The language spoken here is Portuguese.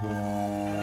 Música